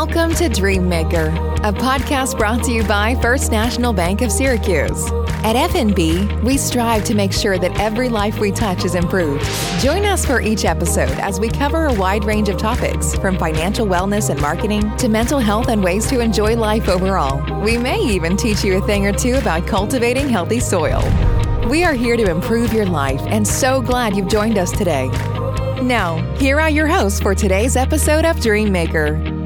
Welcome to Dream Maker, a podcast brought to you by First National Bank of Syracuse. At FNB, we strive to make sure that every life we touch is improved. Join us for each episode as we cover a wide range of topics, from financial wellness and marketing to mental health and ways to enjoy life overall. We may even teach you a thing or two about cultivating healthy soil. We are here to improve your life and so glad you've joined us today. Now, here are your hosts for today's episode of Dream Maker.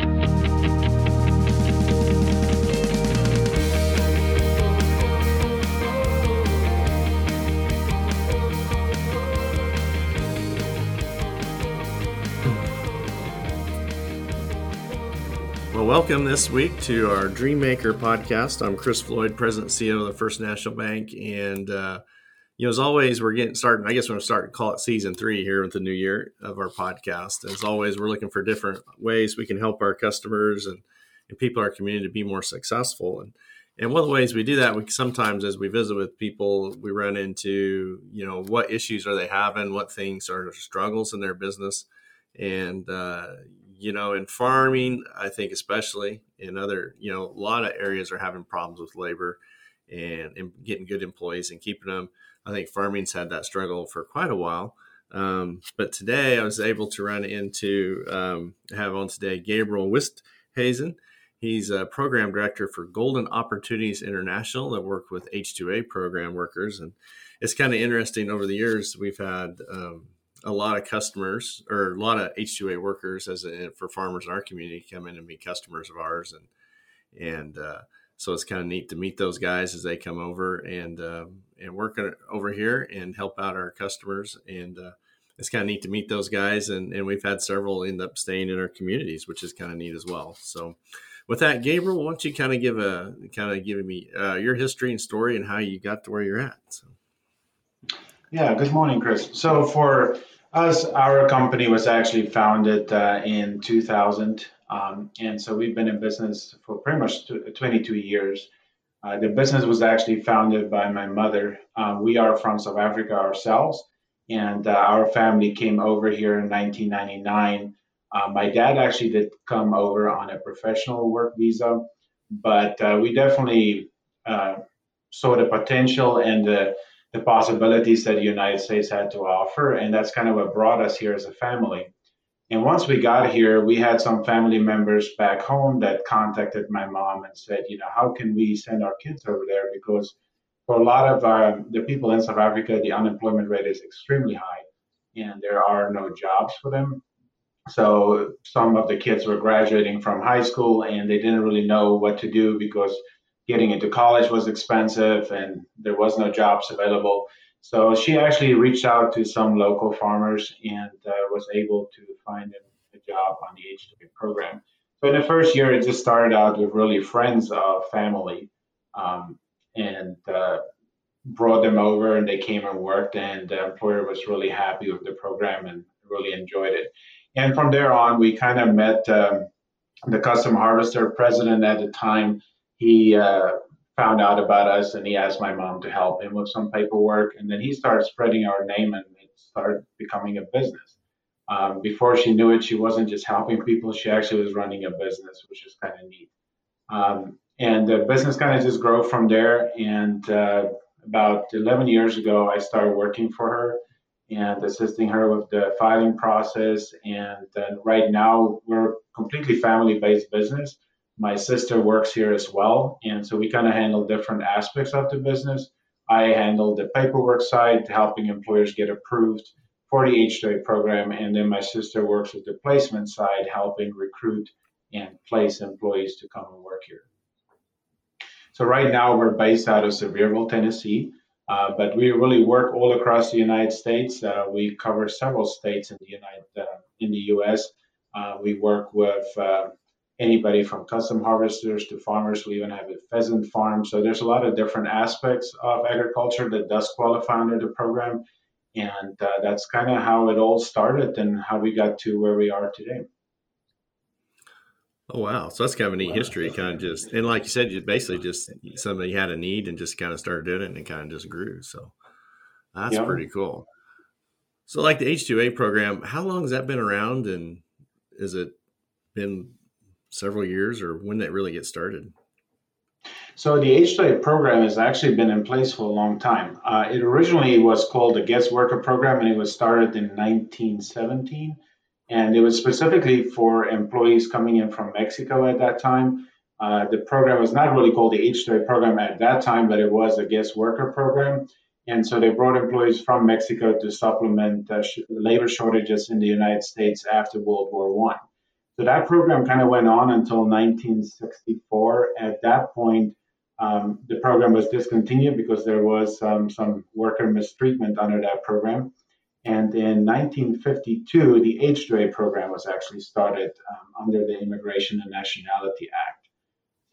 Welcome this week to our Dreammaker podcast. I'm Chris Floyd, President CEO of the First National Bank, and uh, you know, as always, we're getting started. I guess we're going to start to call it season three here with the new year of our podcast. As always, we're looking for different ways we can help our customers and, and people in our community to be more successful. And and one of the ways we do that, we sometimes as we visit with people, we run into you know what issues are they having, what things are struggles in their business, and uh, you know, in farming, I think especially in other, you know, a lot of areas are having problems with labor and, and getting good employees and keeping them. I think farming's had that struggle for quite a while. Um, but today I was able to run into, um, have on today Gabriel Wisthazen. He's a program director for Golden Opportunities International that work with H2A program workers. And it's kind of interesting over the years, we've had, um, a lot of customers or a lot of H2A workers as a, for farmers in our community come in and be customers of ours. And, and, uh, so it's kind of neat to meet those guys as they come over and, um, and work over here and help out our customers. And, uh, it's kind of neat to meet those guys. And, and we've had several end up staying in our communities, which is kind of neat as well. So, with that, Gabriel, why don't you kind of give a kind of give me uh, your history and story and how you got to where you're at? So. Yeah, good morning, Chris. So for us, our company was actually founded uh, in 2000. Um, and so we've been in business for pretty much 22 years. Uh, the business was actually founded by my mother. Uh, we are from South Africa ourselves, and uh, our family came over here in 1999. Uh, my dad actually did come over on a professional work visa, but uh, we definitely saw the potential and the the possibilities that the United States had to offer. And that's kind of what brought us here as a family. And once we got here, we had some family members back home that contacted my mom and said, you know, how can we send our kids over there? Because for a lot of uh, the people in South Africa, the unemployment rate is extremely high and there are no jobs for them. So some of the kids were graduating from high school and they didn't really know what to do because getting into college was expensive and there was no jobs available. So she actually reached out to some local farmers and uh, was able to find a job on the H2A program. So in the first year, it just started out with really friends of family um, and uh, brought them over and they came and worked and the employer was really happy with the program and really enjoyed it. And from there on, we kind of met um, the custom harvester president at the time he uh, found out about us and he asked my mom to help him with some paperwork. And then he started spreading our name and it started becoming a business. Um, before she knew it, she wasn't just helping people, she actually was running a business, which is kind of neat. Um, and the business kind of just grew from there. And uh, about 11 years ago, I started working for her and assisting her with the filing process. And uh, right now, we're completely family based business my sister works here as well, and so we kind of handle different aspects of the business. I handle the paperwork side, helping employers get approved for the H2A program, and then my sister works with the placement side, helping recruit and place employees to come and work here. So right now we're based out of Sevierville, Tennessee, uh, but we really work all across the United States. Uh, we cover several states in the United uh, in the U.S. Uh, we work with uh, anybody from custom harvesters to farmers. We even have a pheasant farm. So there's a lot of different aspects of agriculture that does qualify under the program. And uh, that's kind of how it all started and how we got to where we are today. Oh wow! So that's kind of a neat wow. history. Kind of just and like you said, you basically just somebody had a need and just kind of started doing it and it kind of just grew. So that's yeah. pretty cool. So like the H two A program, how long has that been around and is it been several years, or when it really get started? So the H2A program has actually been in place for a long time. Uh, it originally was called the Guest Worker Program, and it was started in 1917. And it was specifically for employees coming in from Mexico at that time. Uh, the program was not really called the H2A program at that time, but it was a guest worker program. And so they brought employees from Mexico to supplement uh, sh- labor shortages in the United States after World War One. So that program kind of went on until 1964. At that point, um, the program was discontinued because there was um, some worker mistreatment under that program. And in 1952, the H2A program was actually started um, under the Immigration and Nationality Act.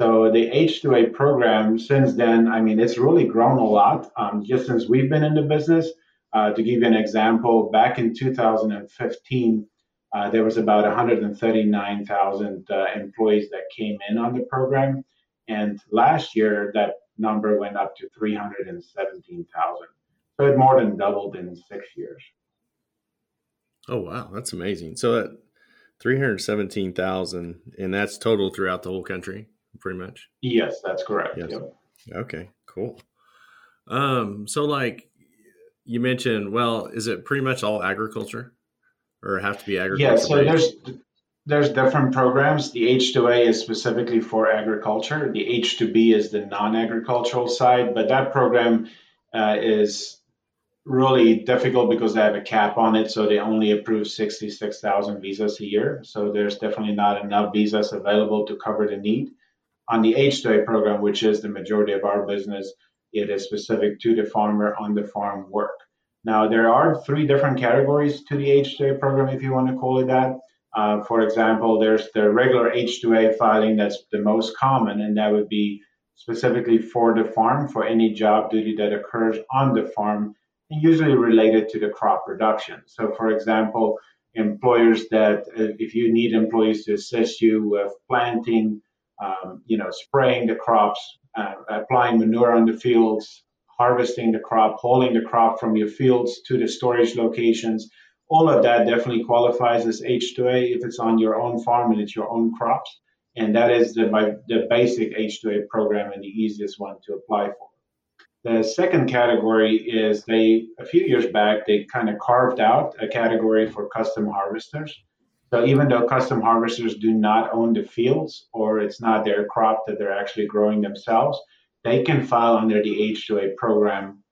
So the H2A program, since then, I mean, it's really grown a lot um, just since we've been in the business. Uh, to give you an example, back in 2015, uh, there was about 139,000 uh, employees that came in on the program. And last year, that number went up to 317,000. So it more than doubled in six years. Oh, wow. That's amazing. So that 317,000, and that's total throughout the whole country, pretty much? Yes, that's correct. Yes. Yep. Okay, cool. Um, so like you mentioned, well, is it pretty much all agriculture or have to be agriculture? Yeah, so there's there's different programs. The H2A is specifically for agriculture. The H2B is the non-agricultural side, but that program uh, is really difficult because they have a cap on it. So they only approve 66,000 visas a year. So there's definitely not enough visas available to cover the need. On the H2A program, which is the majority of our business, it is specific to the farmer on the farm work. Now, there are three different categories to the H2A program, if you want to call it that. Uh, for example, there's the regular H2A filing that's the most common, and that would be specifically for the farm for any job duty that occurs on the farm and usually related to the crop production. So, for example, employers that uh, if you need employees to assist you with planting, um, you know, spraying the crops, uh, applying manure on the fields, harvesting the crop, hauling the crop from your fields to the storage locations, all of that definitely qualifies as H2A if it's on your own farm and it's your own crops. And that is the, the basic H2A program and the easiest one to apply for. The second category is they, a few years back, they kind of carved out a category for custom harvesters. So even though custom harvesters do not own the fields or it's not their crop that they're actually growing themselves, they can file under the H2A program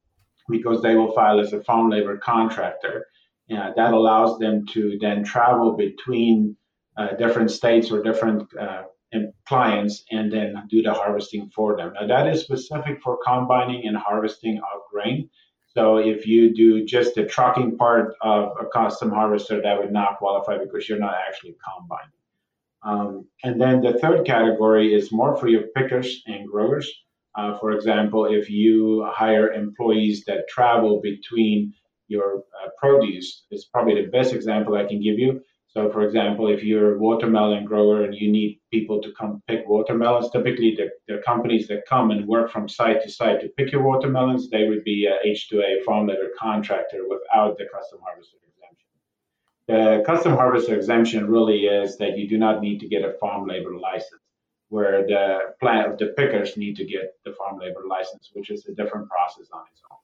because they will file as a farm labor contractor uh, that allows them to then travel between uh, different states or different uh, clients and then do the harvesting for them. Now, that is specific for combining and harvesting of grain. So, if you do just the trucking part of a custom harvester, that would not qualify because you're not actually combining. Um, and then the third category is more for your pickers and growers. Uh, for example, if you hire employees that travel between your uh, produce it's probably the best example I can give you. So, for example, if you're a watermelon grower and you need people to come pick watermelons, typically the, the companies that come and work from site to site to pick your watermelons, they would be a H2A farm labor contractor without the custom harvester exemption. The custom harvester exemption really is that you do not need to get a farm labor license, where the plant the pickers need to get the farm labor license, which is a different process on its own.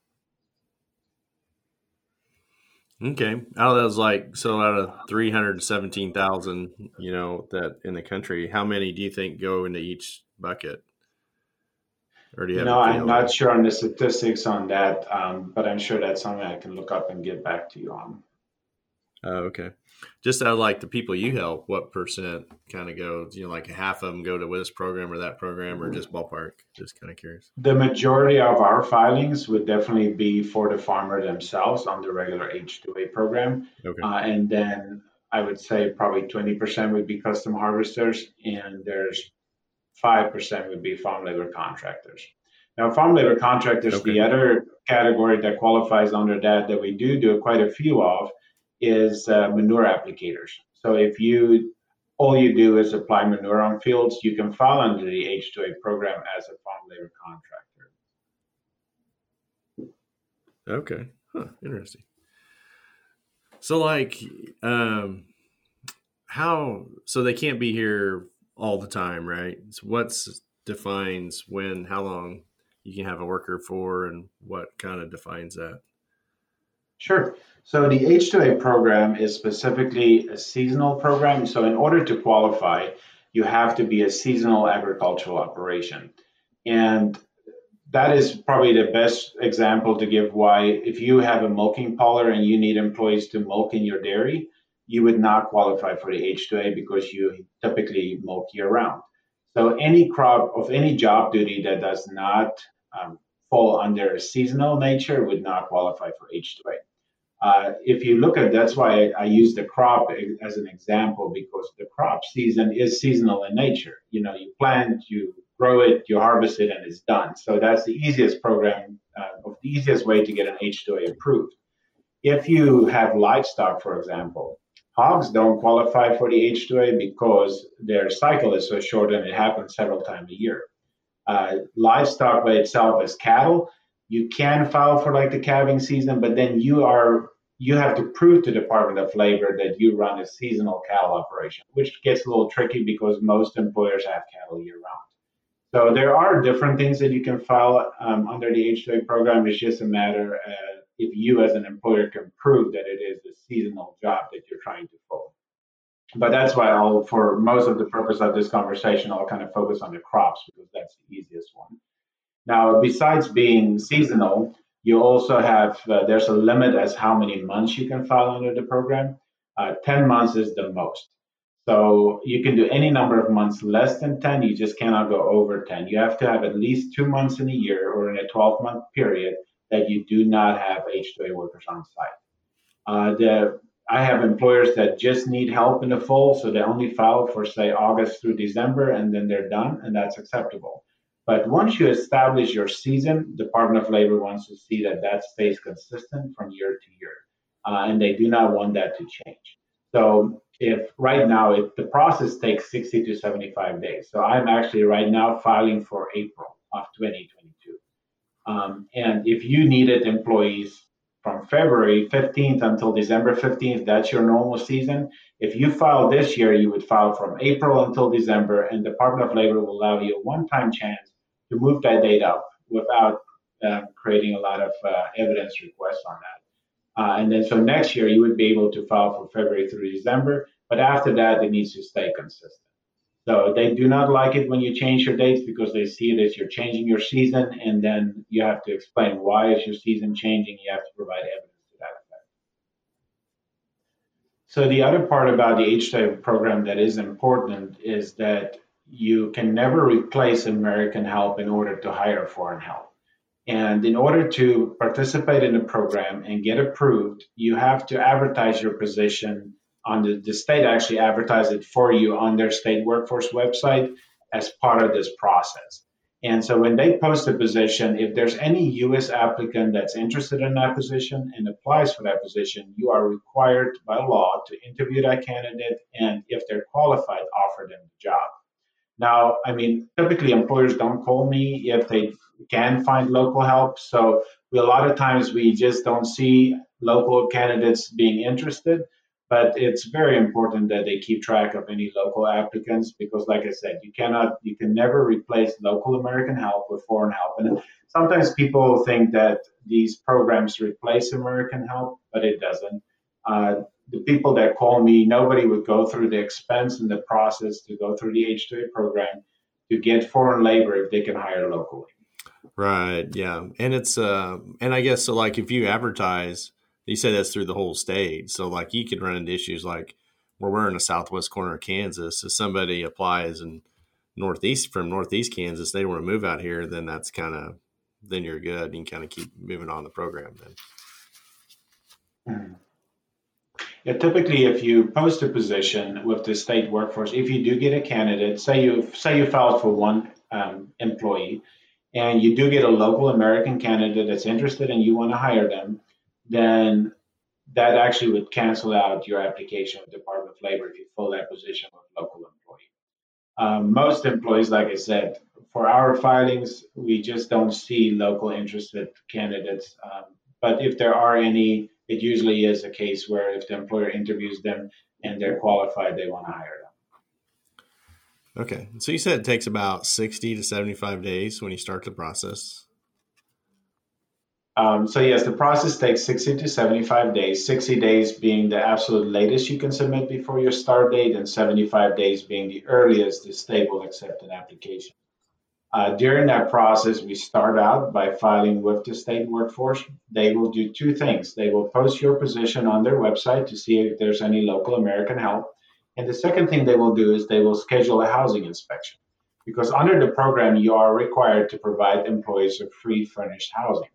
Okay. Out of those, like, so out of 317,000, you know, that in the country, how many do you think go into each bucket? Or do you, you know, I'm not sure on the statistics on that, um, but I'm sure that's something I can look up and get back to you on. Oh, okay. Just out of like the people you help, what percent kind of goes? You know, like half of them go to this program or that program, or just ballpark? Just kind of curious. The majority of our filings would definitely be for the farmer themselves on the regular H2A program, okay. Uh, and then I would say probably 20% would be custom harvesters, and there's 5% would be farm labor contractors. Now, farm labor contractors, okay. the other category that qualifies under that that we do do quite a few of is uh, manure applicators. So if you all you do is apply manure on fields, you can file under the H2A program as a farm labor contractor. Okay. Huh. Interesting. So like um how so they can't be here all the time, right? So what's defines when, how long you can have a worker for, and what kind of defines that? Sure. So the H2A program is specifically a seasonal program. So in order to qualify, you have to be a seasonal agricultural operation. And that is probably the best example to give why if you have a milking parlor and you need employees to milk in your dairy, you would not qualify for the H2A because you typically milk year round. So any crop of any job duty that does not um, fall under a seasonal nature would not qualify for H2A. Uh, if you look at that's why I, I, use the crop as an example because the crop season is seasonal in nature. You know, you plant, you grow it, you harvest it, and it's done. So that's the easiest program, uh, the easiest way to get an H2A approved. If you have livestock, for example, hogs don't qualify for the H2A because their cycle is so short and it happens several times a year. Uh, livestock by itself as cattle, you can file for like the calving season, but then you are you have to prove to the Department of Labor that you run a seasonal cattle operation, which gets a little tricky because most employers have cattle year round. So there are different things that you can file um, under the H2A program. It's just a matter uh, if you as an employer can prove that it is a seasonal job that you're trying to fill. But that's why I'll, for most of the purpose of this conversation, I'll kind of focus on the crops because that's the easiest one. Now, besides being seasonal, you also have, uh, there's a limit as how many months you can file under the program. Uh, 10 months is the most. So you can do any number of months less than 10. You just cannot go over 10. You have to have at least two months in a year or in a 12 month period that you do not have H2A workers on site. Uh, the, I have employers that just need help in the fall, so they only file for, say, August through December, and then they're done, and that's acceptable. But once you establish your season, Department of Labor wants to see that that stays consistent from year to year, uh, and they do not want that to change. So if right now if the process takes 60 to 75 days, so I'm actually right now filing for April of 2022, um, and if you needed employees from February 15th until December 15th, that's your normal season. If you file this year, you would file from April until December, and Department of Labor will allow you a one-time chance to move that date up without um, creating a lot of uh, evidence requests on that. Uh, and then so next year you would be able to file from February through December, but after that it needs to stay consistent. So they do not like it when you change your dates because they see it as you're changing your season, and then you have to explain why is your season changing. You have to provide evidence to that effect. So the other part about the H2A program that is important is that you can never replace American help in order to hire foreign help. And in order to participate in the program and get approved, you have to advertise your position on the, the state actually advertise it for you on their state workforce website as part of this process. And so when they post a position, if there's any US applicant that's interested in that position and applies for that position, you are required by law to interview that candidate and if they're qualified, offer them the job. Now, I mean, typically employers don't call me if they can find local help. So we, a lot of times we just don't see local candidates being interested. But it's very important that they keep track of any local applicants because, like I said, you cannot, you can never replace local American help with foreign help. And sometimes people think that these programs replace American help, but it doesn't. Uh, the people that call me, nobody would go through the expense and the process to go through the H2A program to get foreign labor if they can hire locally. Right. Yeah. And it's, uh, and I guess so, like, if you advertise, you say that's through the whole state. So, like, you could run into issues like where we're in the southwest corner of Kansas. If somebody applies in northeast from northeast Kansas, they want to move out here, then that's kind of, then you're good. You can kind of keep moving on the program then. Mm-hmm. Yeah, typically, if you post a position with the state workforce, if you do get a candidate, say you say you filed for one um, employee, and you do get a local American candidate that's interested and you want to hire them, then that actually would cancel out your application with the Department of Labor if you fill that position with local employee. Um, most employees, like I said, for our filings, we just don't see local interested candidates. Um, but if there are any it usually is a case where if the employer interviews them and they're qualified, they want to hire them. Okay. So you said it takes about 60 to 75 days when you start the process. Um, so yes, the process takes 60 to 75 days, 60 days being the absolute latest you can submit before your start date and 75 days being the earliest the state will accept an application. Uh, during that process, we start out by filing with the state workforce. They will do two things. They will post your position on their website to see if there's any local American help. And the second thing they will do is they will schedule a housing inspection. Because under the program, you are required to provide employees with free furnished housing.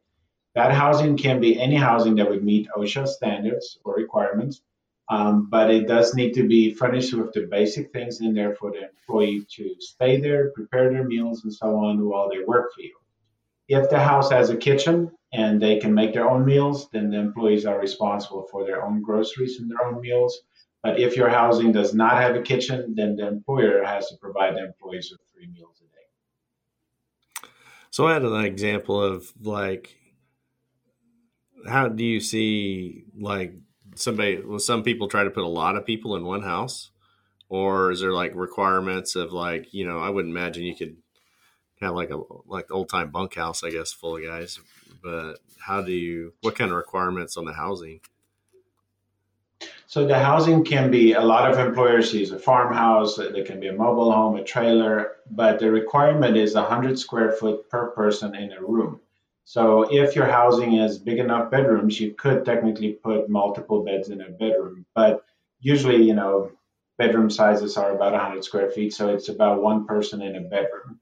That housing can be any housing that would meet OSHA standards or requirements, um, but it does need to be furnished with the basic things in there for the employee to stay there, prepare their meals, and so on while they work for you. If the house has a kitchen and they can make their own meals, then the employees are responsible for their own groceries and their own meals. But if your housing does not have a kitchen, then the employer has to provide the employees with three meals a day. So I had an example of like how do you see like somebody well some people try to put a lot of people in one house? Or is there like requirements of like you know i wouldn't imagine you could have like a like old time bunkhouse i guess full of guys. But how do you what kind of requirements on the housing? So the housing can be a lot of employers use a farmhouse uh, it can be a mobile home a trailer but the requirement is 100 square foot per person in a room so if your housing is big enough bedrooms, you could technically put multiple beds in a bedroom. But usually, you know, bedroom sizes are about 100 square feet, so it's about one person in a bedroom.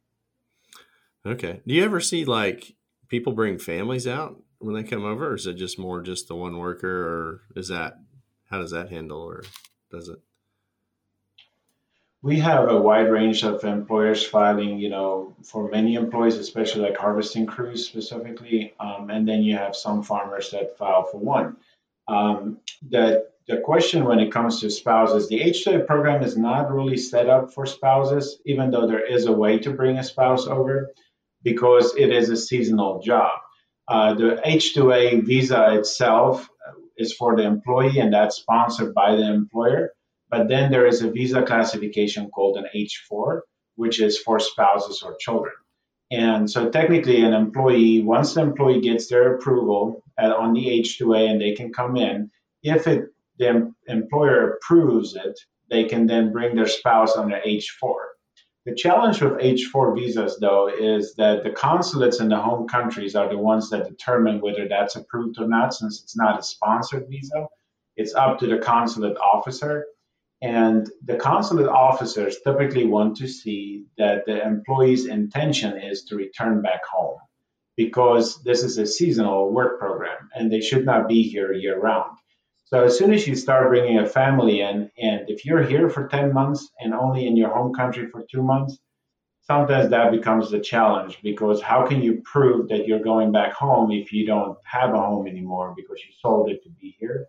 Okay. Do you ever see like people bring families out when they come over, or is it just more just the one worker, or is that how does that handle, or does it? We have a wide range of employers filing, you know, for many employees, especially like harvesting crews specifically. Um, and then you have some farmers that file for one. Um, the, the question when it comes to spouses, the H2A program is not really set up for spouses, even though there is a way to bring a spouse over because it is a seasonal job. Uh, the H2A visa itself is for the employee and that's sponsored by the employer. But then there is a visa classification called an H4, which is for spouses or children. And so technically, an employee, once the employee gets their approval on the H2A and they can come in, if it, the employer approves it, they can then bring their spouse on their H4. The challenge with H4 visas, though, is that the consulates in the home countries are the ones that determine whether that's approved or not, since it's not a sponsored visa. It's up to the consulate officer. And the consulate officers typically want to see that the employee's intention is to return back home because this is a seasonal work program and they should not be here year round. So as soon as you start bringing a family in, and if you're here for 10 months and only in your home country for two months, sometimes that becomes a challenge because how can you prove that you're going back home if you don't have a home anymore because you sold it to be here?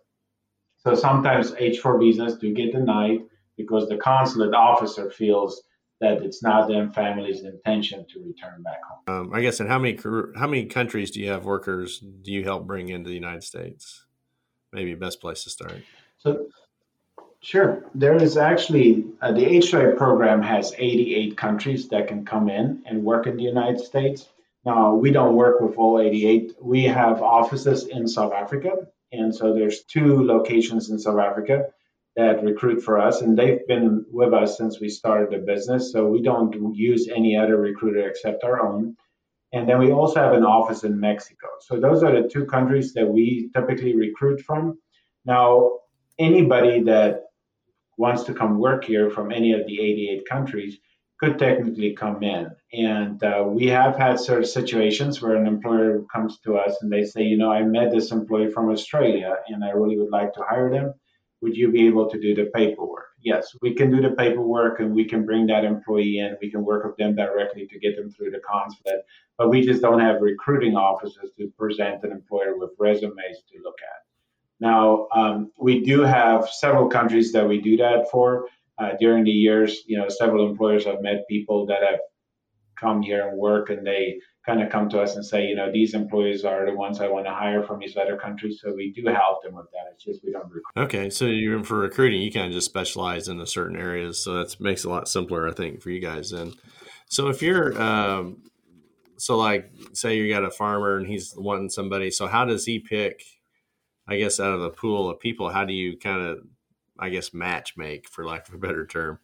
So sometimes H4 visas do get denied because the consulate officer feels that it's not their family's intention to return back home. Um, I guess, and how many how many countries do you have workers? Do you help bring into the United States? Maybe best place to start. So, sure, there is actually uh, the H2A program has 88 countries that can come in and work in the United States. Now, we don't work with all 88. We have offices in South Africa, and so there's two locations in South Africa that recruit for us, and they've been with us since we started the business. So we don't use any other recruiter except our own. And then we also have an office in Mexico. So those are the two countries that we typically recruit from. Now, anybody that wants to come work here from any of the 88 countries could technically come in. And uh, we have had sort of situations where an employer comes to us and they say, you know, I met this employee from Australia and I really would like to hire them. Would you be able to do the paperwork? Yes, we can do the paperwork and we can bring that employee in. We can work with them directly to get them through the consulate, but we just don't have recruiting offices to present an employer with resumes to look at. Now, um, we do have several countries that we do that for uh, during the years, you know, several employers have met people that have come here and work and they kind of come to us and say, you know, these employees are the ones I want to hire from these other countries. So we do help them with that. It's just we don't recruit. Okay, so you're for recruiting, you kind of just specialize in the certain areas, so that makes it a lot simpler, I think, for you guys. And so if you're, um, so like, say you got a farmer and he's wanting somebody, so how does he pick? I guess out of the pool of people, how do you kind of, I guess, match make, for lack of a better term,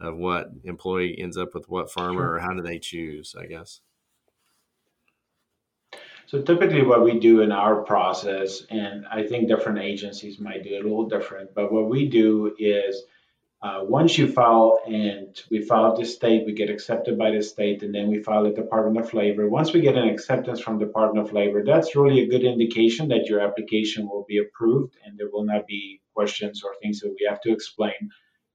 of what employee ends up with what farmer, sure. or how do they choose? I guess. So typically what we do in our process, and I think different agencies might do it a little different, but what we do is uh, once you file and we file at the state, we get accepted by the state, and then we file the Department of Labor. Once we get an acceptance from the Department of Labor, that's really a good indication that your application will be approved and there will not be questions or things that we have to explain.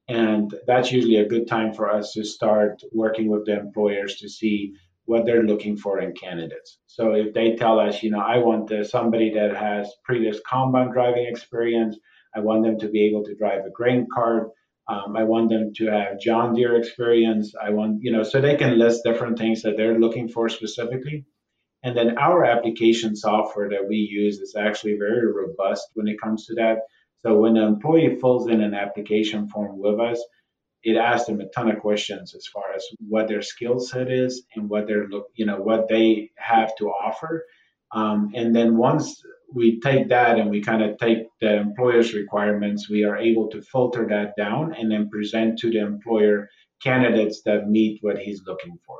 And that's usually a good time for us to start working with the employers to see what they're looking for in candidates. So if they tell us, you know, I want somebody that has previous combine driving experience, I want them to be able to drive a grain cart, um, I want them to have John Deere experience. I want, you know, so they can list different things that they're looking for specifically. And then our application software that we use is actually very robust when it comes to that. So when an employee fills in an application form with us, it asks them a ton of questions as far as what their skill set is and what they're look, you know, what they have to offer. Um, and then once we take that and we kind of take the employer's requirements, we are able to filter that down and then present to the employer candidates that meet what he's looking for.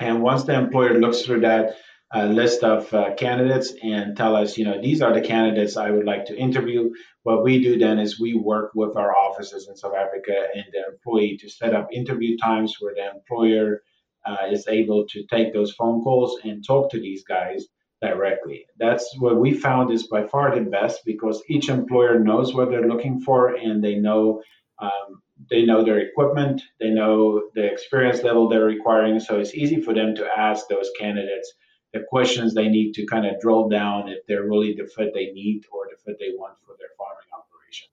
And once the employer looks through that uh, list of uh, candidates and tell us, you know, these are the candidates I would like to interview, what we do then is we work with our offices in South Africa and the employee to set up interview times where the employer uh, is able to take those phone calls and talk to these guys directly. That's what we found is by far the best because each employer knows what they're looking for and they know um, they know their equipment, they know the experience level they're requiring. So it's easy for them to ask those candidates the questions they need to kind of drill down if they're really the fit they need or the fit they want for their farming operation.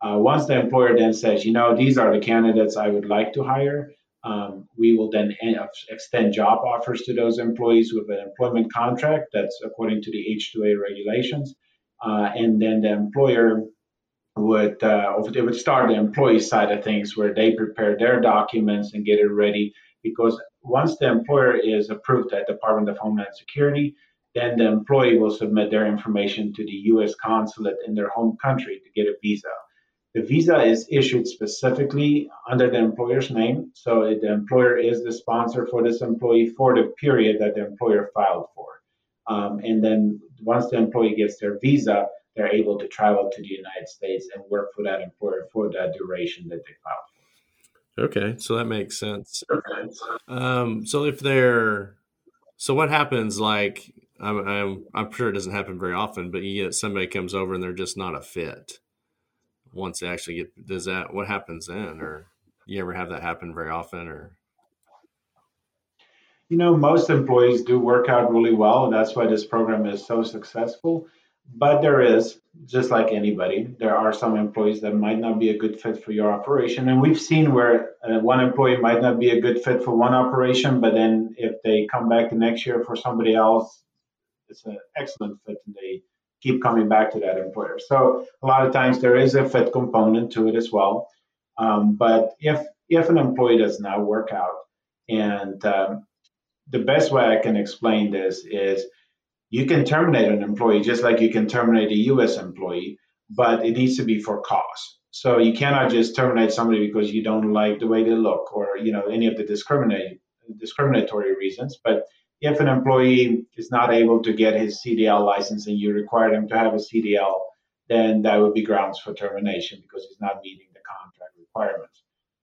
Uh, once the employer then says, you know, these are the candidates I would like to hire, um, we will then extend job offers to those employees with an employment contract that's according to the H2A regulations. Uh, and then the employer would, uh, they would start the employee side of things where they prepare their documents and get it ready. Because once the employer is approved at the Department of Homeland Security, then the employee will submit their information to the U.S. consulate in their home country to get a visa. The visa is issued specifically under the employer's name, so the employer is the sponsor for this employee for the period that the employer filed for. Um, and then once the employee gets their visa, they're able to travel to the United States and work for that employer for that duration that they filed for. Okay, so that makes sense. Okay. Um, so if they're, so what happens? Like, I'm, I'm, I'm sure it doesn't happen very often, but you get somebody comes over and they're just not a fit once they actually get does that what happens then? Or you ever have that happen very often or? You know most employees do work out really well and that's why this program is so successful. But there is just like anybody there are some employees that might not be a good fit for your operation. And we've seen where uh, one employee might not be a good fit for one operation but then if they come back the next year for somebody else it's an excellent fit and they keep coming back to that employer. So a lot of times there is a fit component to it as well. Um, but if if an employee does not work out, and um, the best way I can explain this is you can terminate an employee just like you can terminate a U.S. employee, but it needs to be for cause. So you cannot just terminate somebody because you don't like the way they look or you know any of the discriminate discriminatory reasons, but if an employee is not able to get his CDL license and you require him to have a CDL, then that would be grounds for termination because he's not meeting the contract requirements.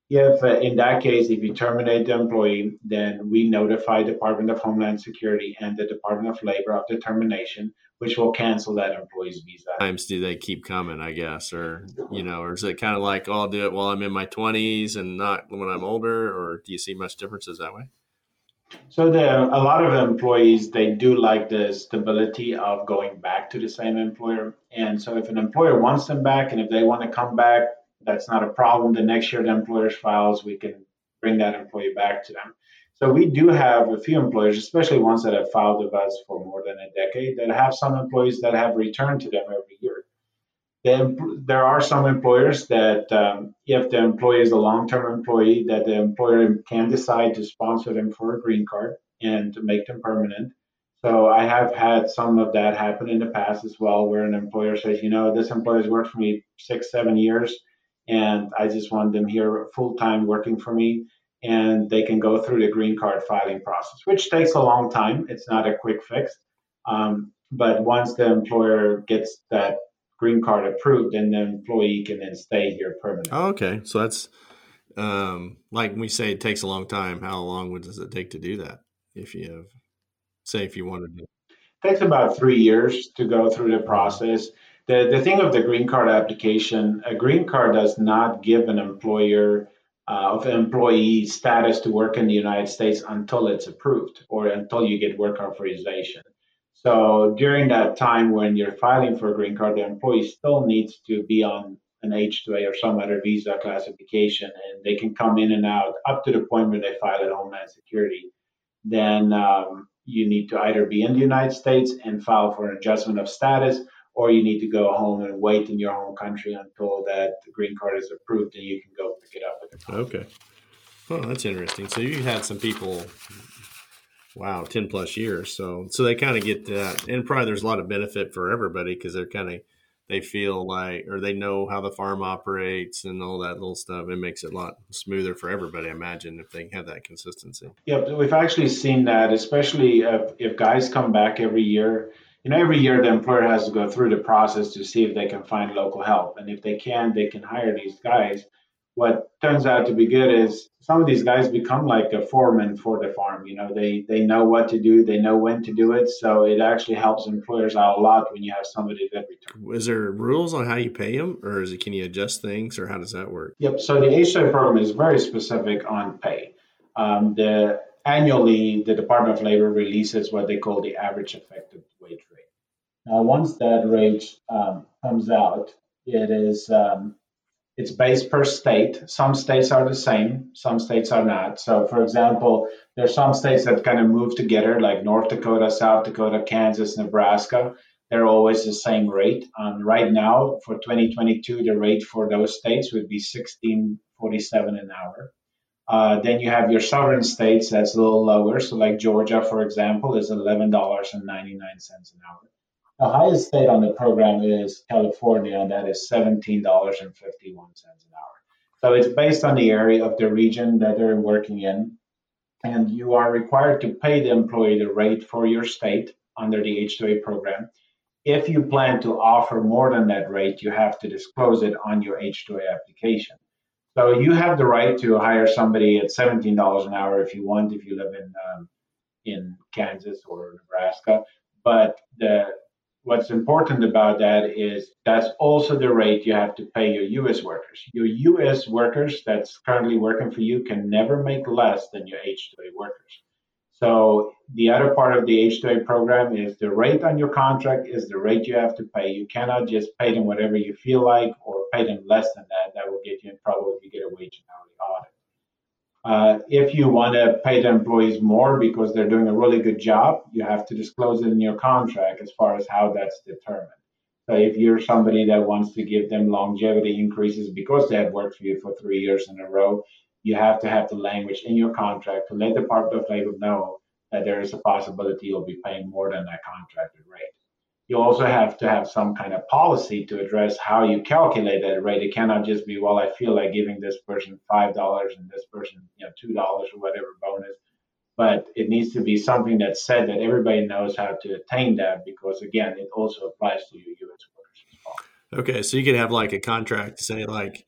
If uh, in that case, if you terminate the employee, then we notify Department of Homeland Security and the Department of Labor of the termination, which will cancel that employee's visa. Times do they keep coming? I guess, or you know, or is it kind of like, oh, I'll do it while I'm in my 20s and not when I'm older, or do you see much differences that way? So there, a lot of employees they do like the stability of going back to the same employer. And so if an employer wants them back, and if they want to come back, that's not a problem. The next year the employer's files, we can bring that employee back to them. So we do have a few employers, especially ones that have filed with us for more than a decade, that have some employees that have returned to them every year. There are some employers that, um, if the employee is a long-term employee, that the employer can decide to sponsor them for a green card and to make them permanent. So I have had some of that happen in the past as well, where an employer says, you know, this employer's worked for me six, seven years, and I just want them here full time working for me and they can go through the green card filing process, which takes a long time. It's not a quick fix. Um, but once the employer gets that green card approved, then the employee can then stay here permanently. Oh, okay. So that's um, like we say, it takes a long time. How long does it take to do that? If you have, say, if you wanted to. It takes about three years to go through the process. The, the thing of the green card application, a green card does not give an employer uh, of employee status to work in the United States until it's approved or until you get work authorization. So during that time when you're filing for a green card, the employee still needs to be on an H2A or some other visa classification, and they can come in and out up to the point where they file at Homeland Security. Then um, you need to either be in the United States and file for an adjustment of status, or you need to go home and wait in your home country until that green card is approved and you can go pick it up at the Okay. Well, that's interesting. So you had some people, wow, ten plus years. So so they kind of get that, and probably there's a lot of benefit for everybody because they're kind of they feel like or they know how the farm operates and all that little stuff. It makes it a lot smoother for everybody. I imagine if they have that consistency. Yeah, we've actually seen that, especially if, if guys come back every year you know, every year the employer has to go through the process to see if they can find local help. And if they can, they can hire these guys. What turns out to be good is some of these guys become like a foreman for the farm. You know, they they know what to do, they know when to do it. So it actually helps employers out a lot when you have somebody that returns. Is there rules on how you pay them, or is it can you adjust things, or how does that work? Yep. So the HSA program is very specific on pay. Um, the annually, the Department of Labor releases what they call the adverse effect wage rate. Now, once that rate um, comes out, it is um, it's based per state. Some states are the same, some states are not. So, for example, there are some states that kind of move together, like North Dakota, South Dakota, Kansas, Nebraska. They're always the same rate. Um, right now, for 2022, the rate for those states would be 1647 an hour. Uh, then you have your southern states that's a little lower. So, like Georgia, for example, is $11.99 an hour. The highest state on the program is California, and that is $17.51 an hour. So it's based on the area of the region that they're working in. And you are required to pay the employee the rate for your state under the H2A program. If you plan to offer more than that rate, you have to disclose it on your H2A application. So you have the right to hire somebody at $17 an hour if you want, if you live in um, in Kansas or Nebraska. But the what's important about that is that's also the rate you have to pay your US workers. Your US workers that's currently working for you can never make less than your H2A workers. So the other part of the H2A program is the rate on your contract is the rate you have to pay. You cannot just pay them whatever you feel like or pay them less than that. That will get you in trouble if you get a wage and hourly audit. Uh, if you want to pay the employees more because they're doing a really good job, you have to disclose it in your contract as far as how that's determined. So if you're somebody that wants to give them longevity increases because they have worked for you for three years in a row, you have to have the language in your contract to let the Department of Labor know that there is a possibility you'll be paying more than that contracted rate you also have to have some kind of policy to address how you calculate that rate. It cannot just be, well, I feel like giving this person five dollars and this person, you know, two dollars or whatever bonus. But it needs to be something that's said that everybody knows how to attain that because again, it also applies to you U.S. workers as well. Okay, so you could have like a contract to say like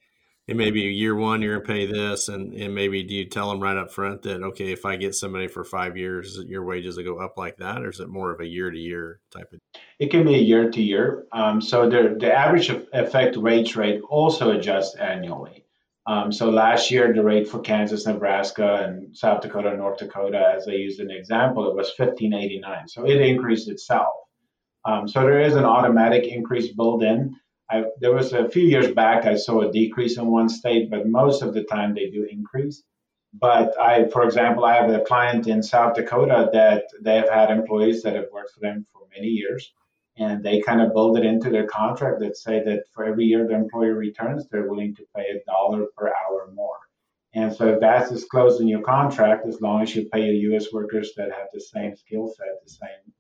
it may be year one you're gonna pay this and, and maybe do you tell them right up front that okay if i get somebody for five years your wages will go up like that or is it more of a year to year type of it can be a year to year um, so the, the adverse effect wage rate also adjusts annually. Um, so last year the rate for kansas nebraska and south dakota north dakota as i used an example it was 1589 so it increased itself. Um, so there is an automatic increase built in I, there was a few years back I saw a decrease in one state, but most of the time they do increase. But I, for example, I have a client in South Dakota that they have had employees that have worked for them for many years, and they kind of build it into their contract that say that for every year the employee returns, they're willing to pay a dollar per hour more. And so if that's disclosed in your contract, as long as you pay your U.S. workers that have the same skill set, the same.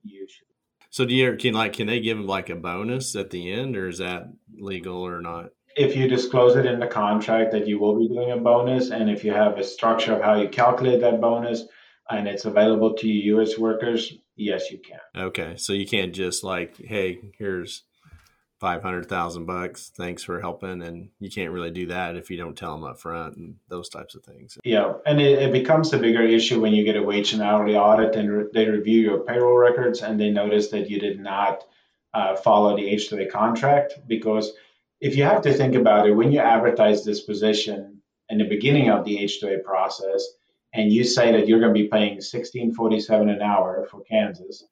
So do you can like can they give them like a bonus at the end, or is that legal or not? if you disclose it in the contract that you will be doing a bonus, and if you have a structure of how you calculate that bonus, and it's available to you U.S. workers, yes, you can. Okay, so you can't just like, hey, here's five hundred thousand bucks. Thanks for helping, and you can't really do that if you don't tell them up front and those types of things. Yeah, and it, it becomes a bigger issue when you get a wage and hourly audit, and re- they review your payroll records, and they notice that you did not uh, follow the H2A contract because if you have to think about it, when you advertise this position in the beginning of the H2A process, and you say that you're going to be paying 1647 an hour for Kansas,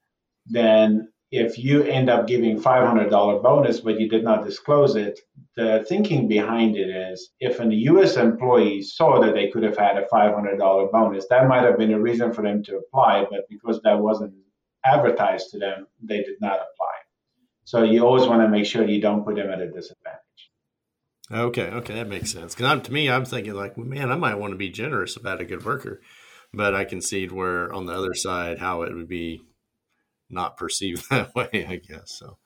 then if you end up giving $500 bonus, but you did not disclose it, the thinking behind it is if a US employee saw that they could have had a $500 bonus, that might have been a reason for them to apply, but because that wasn't advertised to them, they did not apply. So you always want to make sure you don't put them at a disadvantage. Okay, okay, that makes sense. Because to me, I'm thinking like, man, I might want to be generous about a good worker, but I can see where on the other side how it would be not perceived that way. I guess so.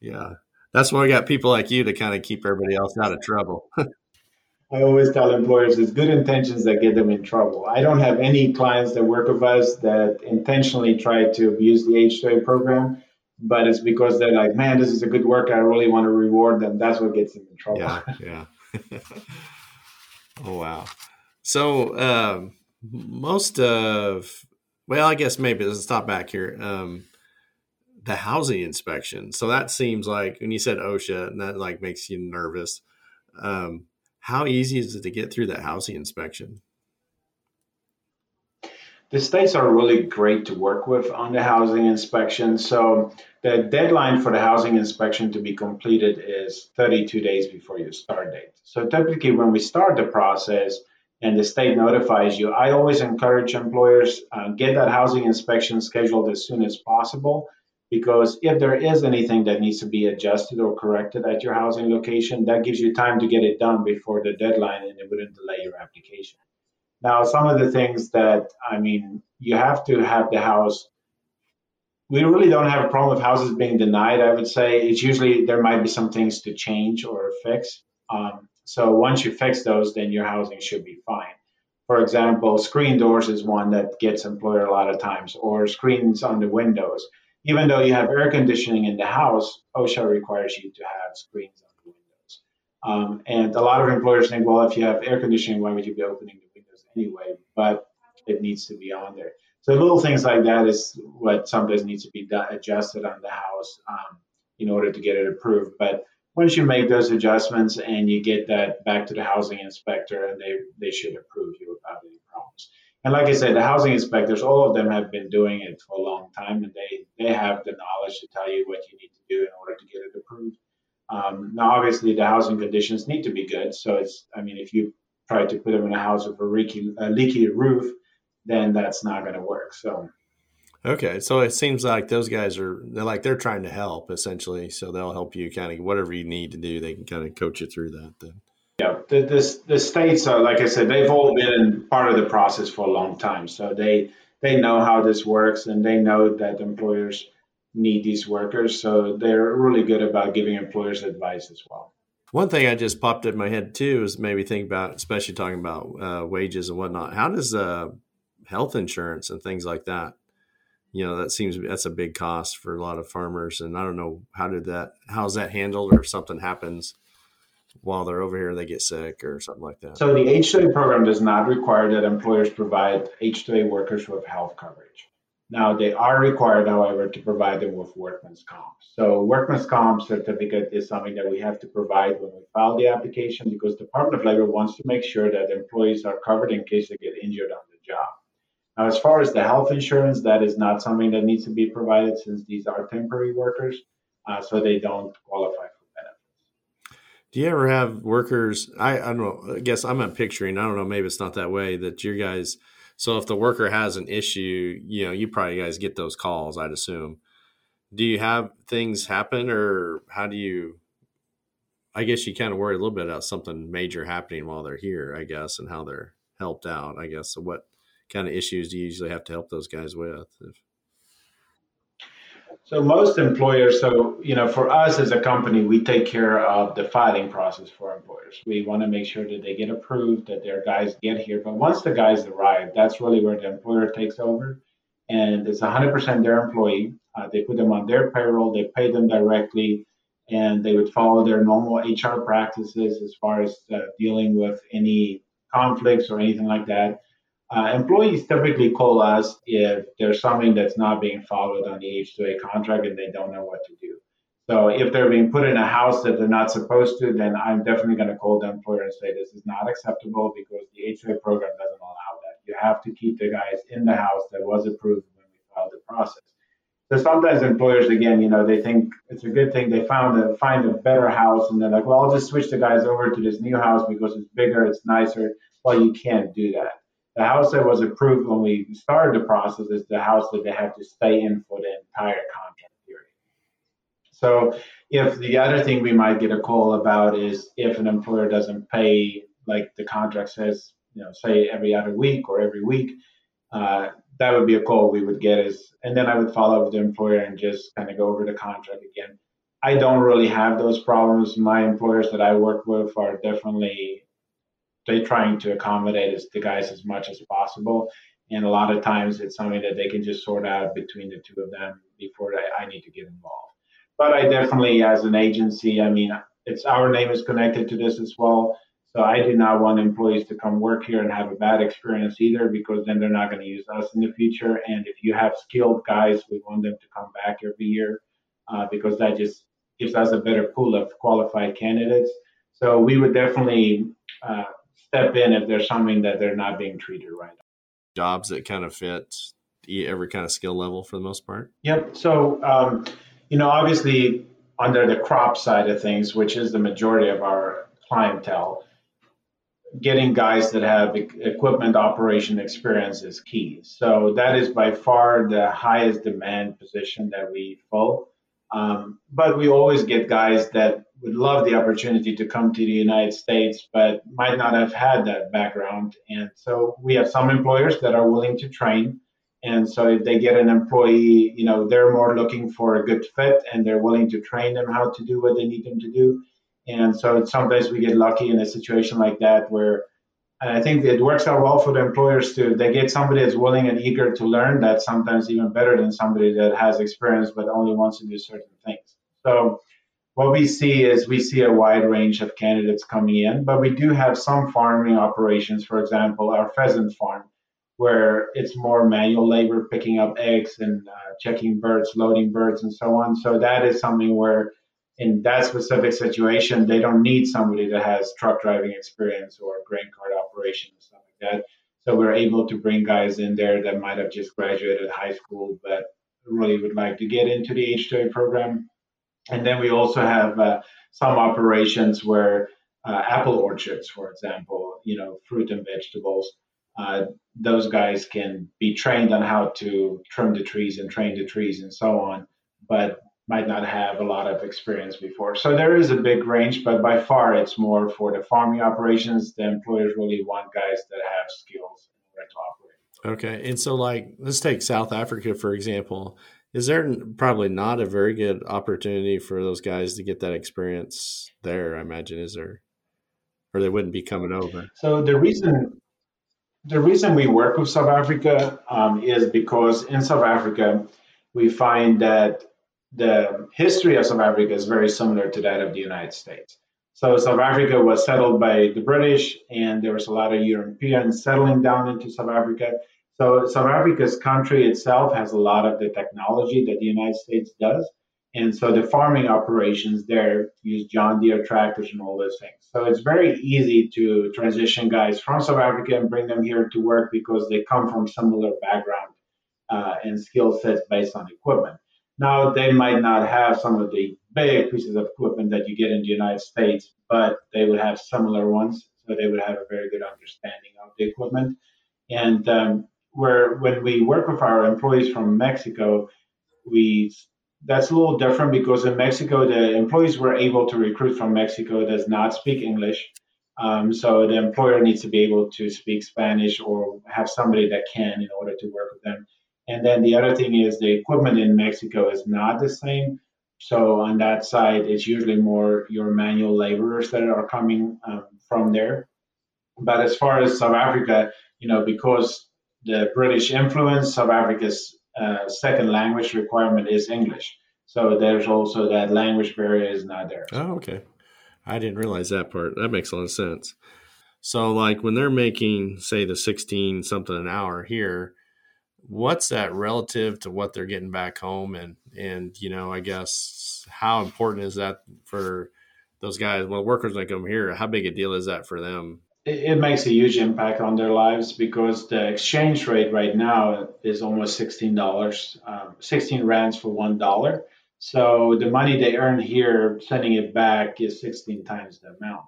Yeah, that's why we got people like you to kind of keep everybody else out of trouble. I always tell employers it's good intentions that get them in trouble. I don't have any clients that work with us that intentionally try to abuse the H2A program but it's because they're like, man, this is a good work. I really want to reward them. That's what gets them in trouble. Yeah, yeah. oh wow. So um, most of, well, I guess maybe let's stop back here. Um, the housing inspection. So that seems like when you said OSHA, and that like makes you nervous. Um, how easy is it to get through that housing inspection? the states are really great to work with on the housing inspection. So the deadline for the housing inspection to be completed is 32 days before your start date. So typically, when we start the process and the state notifies you, I always encourage employers uh, get that housing inspection scheduled as soon as possible. Because if there is anything that needs to be adjusted or corrected at your housing location, that gives you time to get it done before the deadline and it wouldn't delay your application. Now, some of the things that, I mean, you have to have the house. We really don't have a problem with houses being denied, I would say. It's usually there might be some things to change or fix. Um, so once you fix those, then your housing should be fine. For example, screen doors is one that gets employer a lot of times, or screens on the windows. Even though you have air conditioning in the house, OSHA requires you to have screens on the windows. Um, and a lot of employers think, well, if you have air conditioning, why would you be opening the windows anyway, but it needs to be on there. So little things like that is what sometimes needs to be adjusted on the house um, in order to get it approved. But once you make those adjustments and you get that back to the housing inspector, and they they should approve you without any problems. And like I said, the housing inspectors, all of them have been doing it for a long time, and they they have the knowledge to tell you what you need to do in order to get it approved. Um, now, obviously, the housing conditions need to be good. So it's, I mean, if you try to put them in a house with a leaky, a leaky roof, then that's not going to work. So. Okay, so it seems like those guys are they're like they're trying to help essentially, so they'll help you kind of whatever you need to do. They can kind of coach you through that. Then. The, the the states are like I said, they've all been part of the process for a long time, so they they know how this works and they know that employers need these workers, so they're really good about giving employers advice as well. One thing I just popped in my head too is maybe think about, especially talking about uh, wages and whatnot. How does uh, health insurance and things like that? You know, that seems that's a big cost for a lot of farmers, and I don't know how did that, how's that handled, or if something happens while they're over here, they get sick or something like that. So the H2A program does not require that employers provide H2A workers with health coverage. Now, they are required, however, to provide them with workman's comp. So, workman's comp certificate is something that we have to provide when we file the application because Department of Labor wants to make sure that employees are covered in case they get injured on the job. Now, as far as the health insurance, that is not something that needs to be provided since these are temporary workers, uh, so they don't qualify. Do you ever have workers? I, I don't know. I guess I'm picturing. I don't know. Maybe it's not that way. That your guys. So if the worker has an issue, you know, you probably guys get those calls. I'd assume. Do you have things happen, or how do you? I guess you kind of worry a little bit about something major happening while they're here. I guess, and how they're helped out. I guess. So what kind of issues do you usually have to help those guys with? If, so most employers, so you know, for us as a company, we take care of the filing process for employers. We want to make sure that they get approved, that their guys get here. But once the guys arrive, that's really where the employer takes over, and it's 100% their employee. Uh, they put them on their payroll, they pay them directly, and they would follow their normal HR practices as far as uh, dealing with any conflicts or anything like that. Uh, employees typically call us if there's something that's not being followed on the H2A contract and they don't know what to do. So if they're being put in a house that they're not supposed to, then I'm definitely going to call the employer and say this is not acceptable because the H2A program doesn't allow that. You have to keep the guys in the house that was approved when we filed the process. So sometimes employers, again, you know, they think it's a good thing they found a find a better house, and they're like, well, I'll just switch the guys over to this new house because it's bigger, it's nicer. Well, you can't do that the house that was approved when we started the process is the house that they have to stay in for the entire contract period. So if the other thing we might get a call about is if an employer doesn't pay like the contract says, you know, say every other week or every week, uh, that would be a call we would get is, and then I would follow up with the employer and just kind of go over the contract again. I don't really have those problems. My employers that I work with are definitely they're trying to accommodate as, the guys as much as possible. And a lot of times it's something that they can just sort out between the two of them before I, I need to get involved. But I definitely, as an agency, I mean, it's our name is connected to this as well. So I do not want employees to come work here and have a bad experience either, because then they're not going to use us in the future. And if you have skilled guys, we want them to come back every year, uh, because that just gives us a better pool of qualified candidates. So we would definitely uh, step in if there's something that they're not being treated right. Jobs that kind of fit every kind of skill level for the most part. Yep. So, um, you know, obviously under the crop side of things, which is the majority of our clientele, getting guys that have equipment operation experience is key. So that is by far the highest demand position that we fill. Um, but we always get guys that would love the opportunity to come to the United States, but might not have had that background. And so we have some employers that are willing to train. And so if they get an employee, you know, they're more looking for a good fit and they're willing to train them how to do what they need them to do. And so sometimes we get lucky in a situation like that where and I think it works out well for the employers too. They get somebody that's willing and eager to learn. That's sometimes even better than somebody that has experience but only wants to do certain things. So what we see is we see a wide range of candidates coming in, but we do have some farming operations. For example, our pheasant farm, where it's more manual labor, picking up eggs and uh, checking birds, loading birds, and so on. So that is something where in that specific situation, they don't need somebody that has truck driving experience or grain cart operation or stuff like that. So we're able to bring guys in there that might have just graduated high school, but really would like to get into the H2A program. And then we also have uh, some operations where uh, apple orchards, for example, you know, fruit and vegetables, uh, those guys can be trained on how to trim the trees and train the trees and so on. But might not have a lot of experience before. So there is a big range, but by far it's more for the farming operations. The employers really want guys that have skills in order to operate. Okay. And so, like, let's take South Africa, for example. Is there probably not a very good opportunity for those guys to get that experience there? I imagine, is there? Or they wouldn't be coming over. So the reason the reason we work with South Africa um, is because in South Africa we find that the history of South Africa is very similar to that of the United States. So South Africa was settled by the British, and there was a lot of Europeans settling down into South Africa. So South Africa's country itself has a lot of the technology that the United States does. And so the farming operations there use John Deere tractors and all those things. So it's very easy to transition guys from South Africa and bring them here to work because they come from similar background uh, and skill sets based on equipment. Now, they might not have some of the big pieces of equipment that you get in the United States, but they would have similar ones, so they would have a very good understanding of the equipment. And um, where when we work with our employees from Mexico, we that's a little different because in Mexico the employees we're able to recruit from Mexico does not speak English. Um, so the employer needs to be able to speak Spanish or have somebody that can in order to work with them. And then the other thing is the equipment in Mexico is not the same. So on that side, it's usually more your manual laborers that are coming um, from there. But as far as South Africa, you know, because the British influence, South Africa's uh, second language requirement is English. So there's also that language barrier is not there. Oh, okay. I didn't realize that part. That makes a lot of sense. So, like when they're making, say, the 16 something an hour here, what's that relative to what they're getting back home? And, and, you know, I guess how important is that for those guys? Well, workers that come here, how big a deal is that for them? It, it makes a huge impact on their lives because the exchange rate right now is almost $16, um, 16 rands for $1. So the money they earn here, sending it back, is 16 times the amount.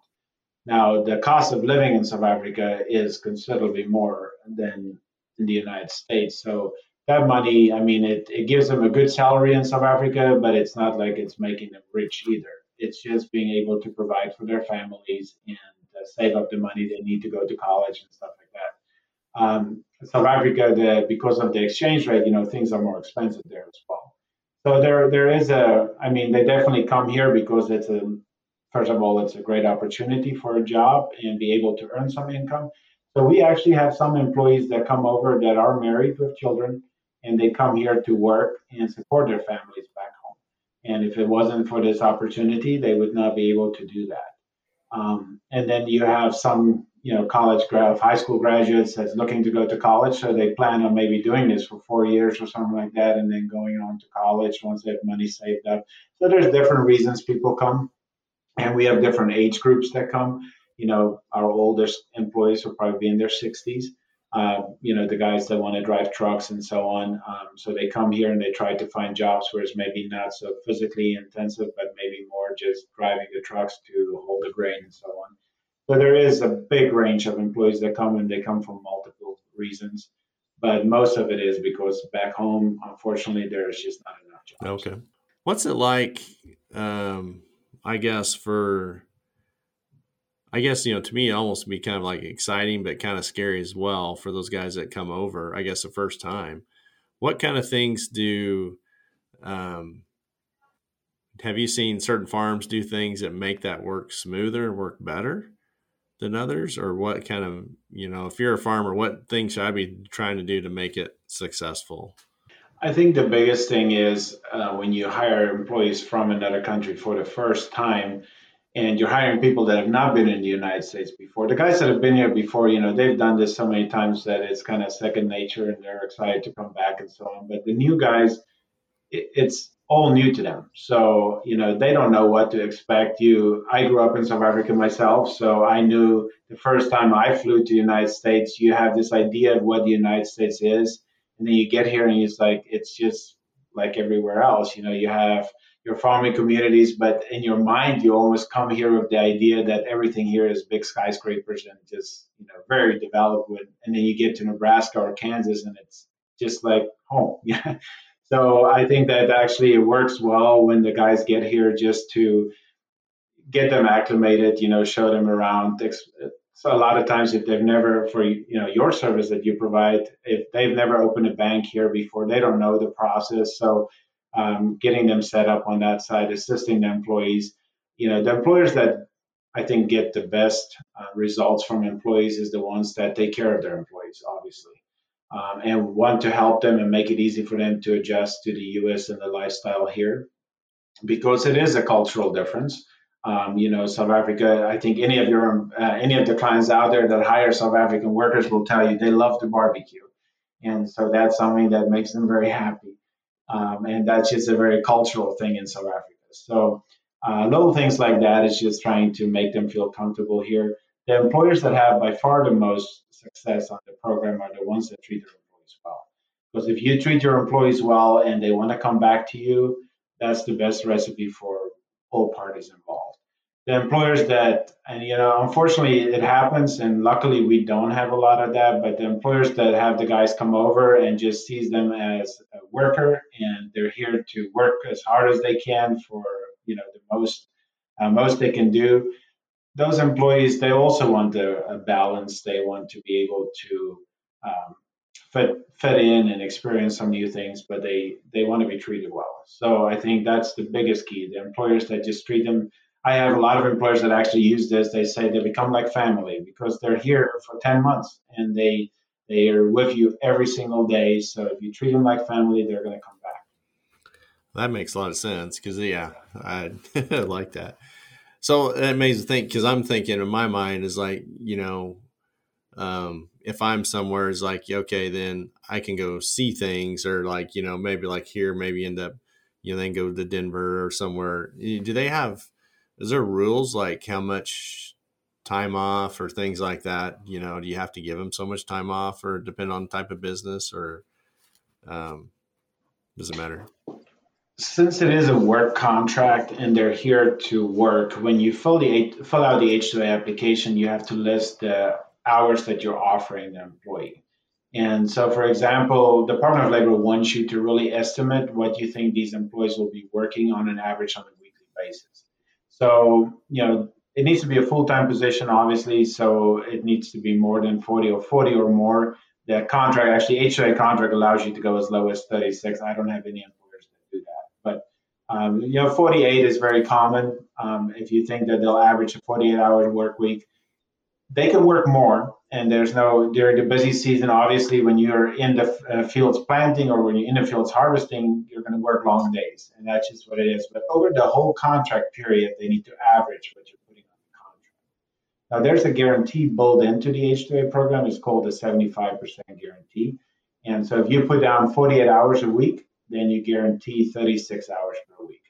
Now, the cost of living in South Africa is considerably more than in the United States. So that money, I mean, it, it gives them a good salary in South Africa, but it's not like it's making them rich either. It's just being able to provide for their families and uh, save up the money they need to go to college and stuff like that. Um, South Africa, the, because of the exchange rate, you know, things are more expensive there as well. So there, there is a. I mean, they definitely come here because it's a. First of all, it's a great opportunity for a job and be able to earn some income. So we actually have some employees that come over that are married with children, and they come here to work and support their families back home. And if it wasn't for this opportunity, they would not be able to do that. Um, and then you have some you know college grad high school graduates that's looking to go to college so they plan on maybe doing this for four years or something like that and then going on to college once they have money saved up so there's different reasons people come and we have different age groups that come you know our oldest employees will probably be in their 60s uh, you know the guys that want to drive trucks and so on um, so they come here and they try to find jobs where it's maybe not so physically intensive but maybe more just driving the trucks to hold the grain and so on so there is a big range of employees that come and they come from multiple reasons. But most of it is because back home, unfortunately, there's just not enough jobs. Okay. What's it like, um, I guess, for, I guess, you know, to me, it almost be kind of like exciting, but kind of scary as well for those guys that come over, I guess, the first time. What kind of things do, um, have you seen certain farms do things that make that work smoother, and work better? than others or what kind of you know if you're a farmer what things should i be trying to do to make it successful i think the biggest thing is uh, when you hire employees from another country for the first time and you're hiring people that have not been in the united states before the guys that have been here before you know they've done this so many times that it's kind of second nature and they're excited to come back and so on but the new guys it, it's all new to them. So, you know, they don't know what to expect. You, I grew up in South Africa myself, so I knew the first time I flew to the United States, you have this idea of what the United States is, and then you get here and it's like it's just like everywhere else. You know, you have your farming communities, but in your mind, you almost come here with the idea that everything here is big skyscrapers and just you know very developed. With, and then you get to Nebraska or Kansas, and it's just like home. Yeah. So I think that actually it works well when the guys get here just to get them acclimated, you know, show them around. So a lot of times, if they've never, for you know, your service that you provide, if they've never opened a bank here before, they don't know the process. So um, getting them set up on that side, assisting the employees, you know, the employers that I think get the best uh, results from employees is the ones that take care of their employees, obviously um, and want to help them and make it easy for them to adjust to the US and the lifestyle here because it is a cultural difference. Um, you know, South Africa. I think any of your uh, any of the clients out there that hire South African workers will tell you they love to barbecue, and so that's something that makes them very happy. Um, and that's just a very cultural thing in South Africa. So uh, little things like that is just trying to make them feel comfortable here. The employers that have by far the most success on the program are the ones that treat their employees well. Because if you treat your employees well and they want to come back to you, that's the best recipe for all parties involved. The employers that, and you know, unfortunately it happens, and luckily we don't have a lot of that, but the employers that have the guys come over and just sees them as a worker and they're here to work as hard as they can for, you know, the most, uh, most they can do. Those employees, they also want a, a balance. They want to be able to um, fit fit in and experience some new things, but they they want to be treated well. So I think that's the biggest key. The employers that just treat them. I have a lot of employers that actually use this. They say they become like family because they're here for 10 months and they they are with you every single day. So if you treat them like family, they're going to come back. That makes a lot of sense because yeah, I like that. So that makes me think because I'm thinking in my mind is like you know um, if I'm somewhere, it's like, okay, then I can go see things or like, you know, maybe like here, maybe end up, you know, then go to Denver or somewhere. Do they have, is there rules like how much time off or things like that? You know, do you have to give them so much time off or depend on type of business or um, does it matter? Since it is a work contract and they're here to work, when you fill the fill out the H2A application, you have to list the hours that you're offering the employee. And so, for example, Department of Labor wants you to really estimate what you think these employees will be working on an average on a weekly basis. So, you know, it needs to be a full-time position, obviously. So it needs to be more than 40 or 40 or more. The contract, actually, H2A contract allows you to go as low as 36. I don't have any employers that do that, but um, you know, 48 is very common. Um, if you think that they'll average a 48-hour work week, they can work more and there's no during the busy season obviously when you're in the uh, fields planting or when you're in the fields harvesting you're going to work long days and that's just what it is. But over the whole contract period they need to average what you're putting on the contract. Now there's a guarantee built into the h2a program. It's called a 75% guarantee. And so if you put down 48 hours a week then you guarantee 36 hours per week.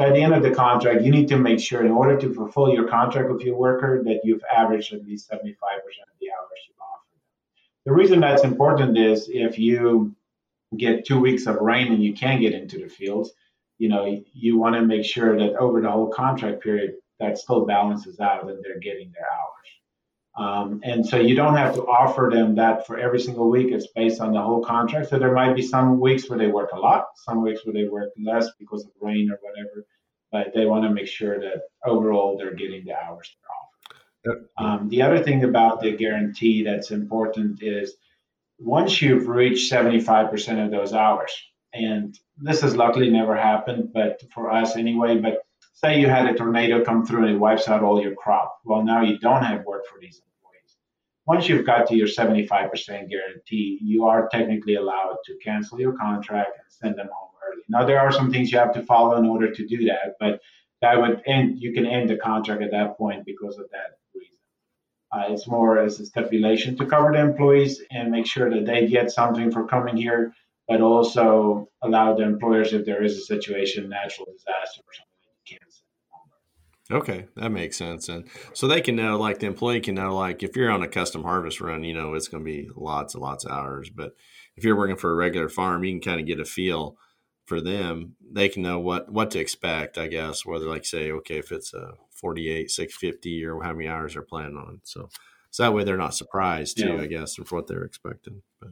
So at the end of the contract, you need to make sure in order to fulfill your contract with your worker that you've averaged at least 75% of the hours you've offered them. The reason that's important is if you get two weeks of rain and you can't get into the fields, you know, you want to make sure that over the whole contract period, that still balances out and they're getting their hours. Um, and so you don't have to offer them that for every single week. It's based on the whole contract. So there might be some weeks where they work a lot, some weeks where they work less because of rain or whatever. But they want to make sure that overall they're getting the hours they're. Um, the other thing about the guarantee that's important is once you've reached 75% of those hours, and this has luckily never happened, but for us anyway, but say you had a tornado come through and it wipes out all your crop. Well, now you don't have work for these employees. Once you've got to your 75% guarantee, you are technically allowed to cancel your contract and send them home early. Now, there are some things you have to follow in order to do that, but that would end, you can end the contract at that point because of that reason. Uh, it's more as a stipulation to cover the employees and make sure that they get something for coming here, but also allow the employers, if there is a situation, natural disaster or something cancel. Okay, that makes sense. And so they can know, like the employee can know, like if you're on a custom harvest run, you know, it's going to be lots and lots of hours. But if you're working for a regular farm, you can kind of get a feel for them. They can know what what to expect, I guess. Whether like say, okay, if it's a 48, 650, or how many hours they're planning on. So, so that way they're not surprised too, yeah. I guess, for what they're expecting. But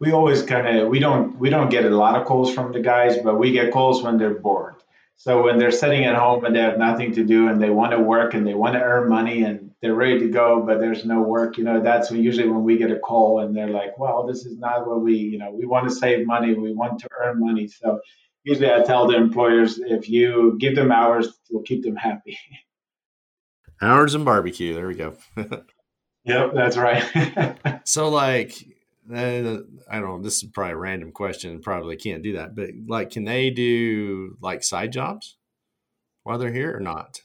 we always kind of we don't we don't get a lot of calls from the guys, but we get calls when they're bored so when they're sitting at home and they have nothing to do and they want to work and they want to earn money and they're ready to go, but there's no work, you know, that's usually when we get a call and they're like, well, this is not what we, you know, we want to save money, we want to earn money. So usually I tell the employers, if you give them hours, we'll keep them happy. Hours and barbecue. There we go. yep, that's right. so like uh, I don't know. This is probably a random question. Probably can't do that. But like, can they do like side jobs while they're here or not?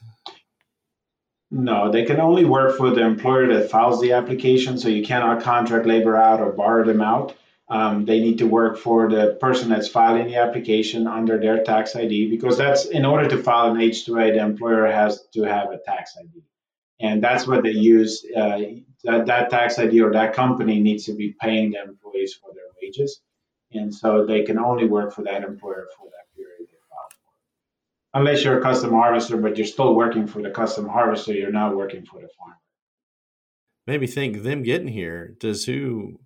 No, they can only work for the employer that files the application. So you cannot contract labor out or borrow them out. Um, they need to work for the person that's filing the application under their tax ID because that's in order to file an H2A, the employer has to have a tax ID and that's what they use. Uh, that, that tax ID or that company needs to be paying the employees for their wages, and so they can only work for that employer for that. Unless you're a custom harvester, but you're still working for the custom harvester, you're not working for the farmer. Maybe think them getting here. Does who?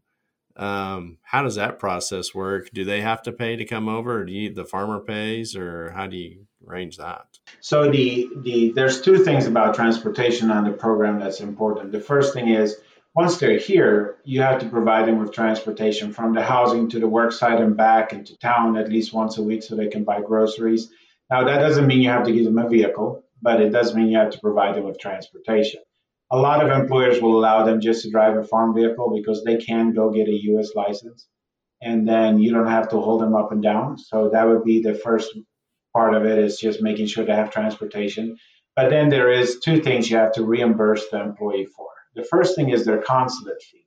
Um, how does that process work? Do they have to pay to come over, or do you, the farmer pays, or how do you arrange that? So the the there's two things about transportation on the program that's important. The first thing is once they're here, you have to provide them with transportation from the housing to the work site and back into town at least once a week so they can buy groceries. Now, that doesn't mean you have to give them a vehicle, but it does mean you have to provide them with transportation. A lot of employers will allow them just to drive a farm vehicle because they can go get a U.S. license and then you don't have to hold them up and down. So that would be the first part of it is just making sure they have transportation. But then there is two things you have to reimburse the employee for. The first thing is their consulate fee.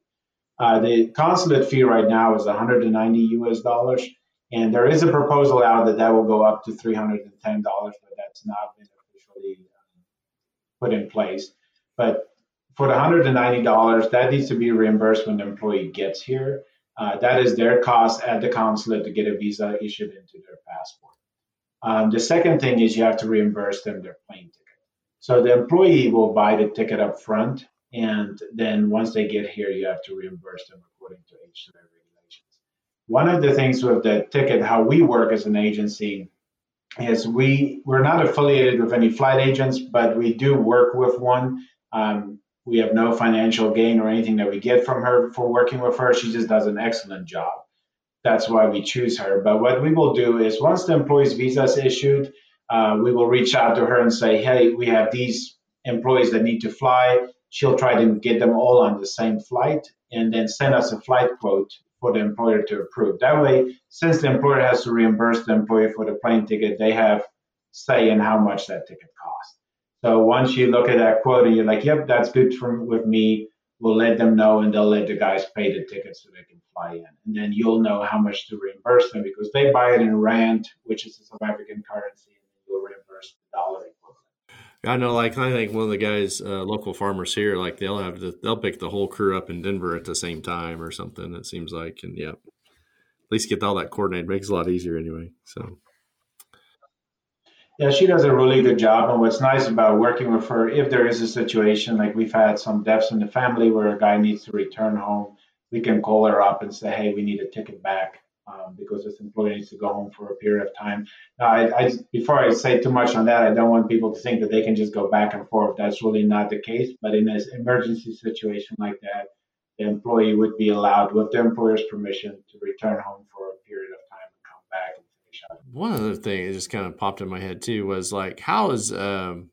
Uh, the consulate fee right now is 190 US dollars, and there is a proposal out that that will go up to 310 dollars, but that's not been officially um, put in place. But for the 190 dollars, that needs to be reimbursed when the employee gets here. Uh, that is their cost at the consulate to get a visa issued into their passport. Um, the second thing is you have to reimburse them their plane ticket. So the employee will buy the ticket up front and then once they get here, you have to reimburse them according to H2A regulations. One of the things with the ticket, how we work as an agency, is we we're not affiliated with any flight agents, but we do work with one. Um, we have no financial gain or anything that we get from her for working with her. She just does an excellent job. That's why we choose her. But what we will do is once the employee's visa is issued, uh, we will reach out to her and say, hey, we have these employees that need to fly she'll try to get them all on the same flight and then send us a flight quote for the employer to approve. That way, since the employer has to reimburse the employee for the plane ticket, they have say in how much that ticket costs. So once you look at that quote and you're like, yep, that's good for with me, we'll let them know and they'll let the guys pay the ticket so they can fly in. And then you'll know how much to reimburse them because they buy it in rand, which is a South African currency, and you'll reimburse the dollar I know, like I think one of the guys, uh, local farmers here, like they'll have the, they'll pick the whole crew up in Denver at the same time or something. It seems like, and yeah, at least get all that coordinated. Makes a lot easier anyway. So. Yeah, she does a really good job. And what's nice about working with her, if there is a situation like we've had some deaths in the family where a guy needs to return home, we can call her up and say, hey, we need a ticket back um, because this employee needs to go home for a period of time. Now, I, I, before I say too much on that, I don't want people to think that they can just go back and forth. That's really not the case. But in an emergency situation like that, the employee would be allowed, with the employer's permission, to return home for a period of time and come back and finish up. One other thing that just kind of popped in my head too was like, how is um,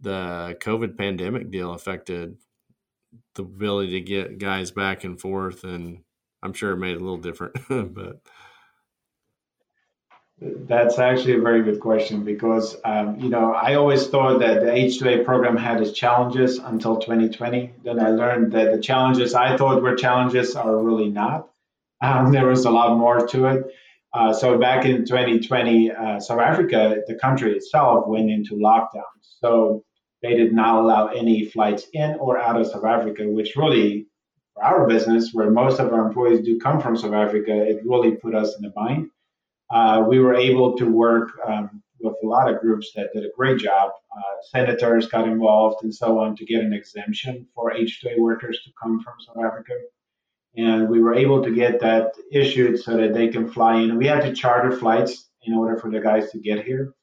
the COVID pandemic deal affected the ability to get guys back and forth and I'm sure it made it a little different, but that's actually a very good question because um, you know I always thought that the H2A program had its challenges until 2020. Then I learned that the challenges I thought were challenges are really not. Um, there was a lot more to it. Uh, so back in 2020, uh, South Africa, the country itself, went into lockdown. So they did not allow any flights in or out of South Africa, which really our business, where most of our employees do come from South Africa, it really put us in a bind. Uh, we were able to work um, with a lot of groups that did a great job. Uh, senators got involved and so on to get an exemption for H2A workers to come from South Africa. And we were able to get that issued so that they can fly in. We had to charter flights in order for the guys to get here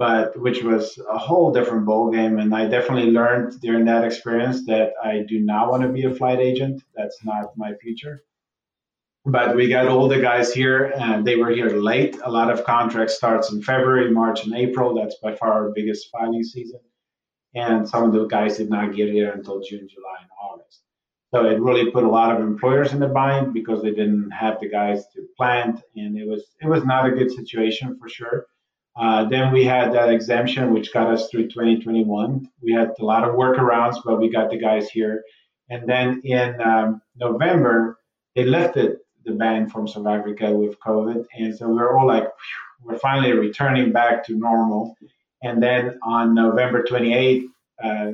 but which was a whole different ball game. And I definitely learned during that experience that I do not want to be a flight agent. That's not my future. But we got all the guys here, and they were here late. A lot of contracts starts in February, March, and April. That's by far our biggest filing season. And some of the guys did not get here until June, July, and August. So it really put a lot of employers in the bind because they didn't have the guys to plant, and it was it was not a good situation for sure. Uh, then we had that exemption, which got us through 2021. We had a lot of workarounds, but we got the guys here. And then in um, November, they lifted the ban from South Africa with COVID. And so we we're all like, we're finally returning back to normal. And then on November 28th, uh,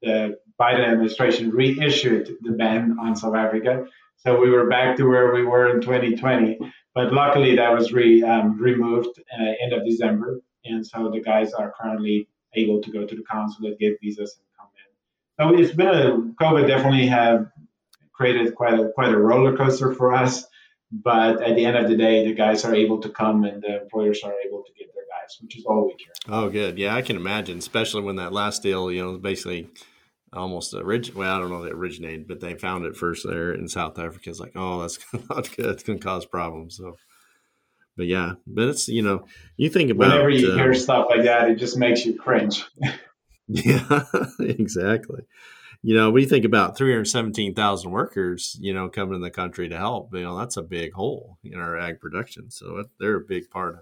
the Biden administration reissued the ban on South Africa. So we were back to where we were in 2020. But luckily, that was re, um, removed uh, end of December. and so the guys are currently able to go to the consulate, get visas, and come in. So it's been a COVID definitely have created quite a quite a roller coaster for us. But at the end of the day, the guys are able to come and the employers are able to get their guys, which is all we care. Oh, good. Yeah, I can imagine, especially when that last deal, you know, basically almost orig- well, I don't know if it originated, but they found it first there in South Africa. It's like, oh, that's not good. It's going to cause problems. So, but yeah, but it's you know, you think about whenever you uh, hear stuff like that, it just makes you cringe. yeah, exactly. You know, we think about 317,000 workers, you know, coming in the country to help. You know, that's a big hole in our ag production. So they're a big part of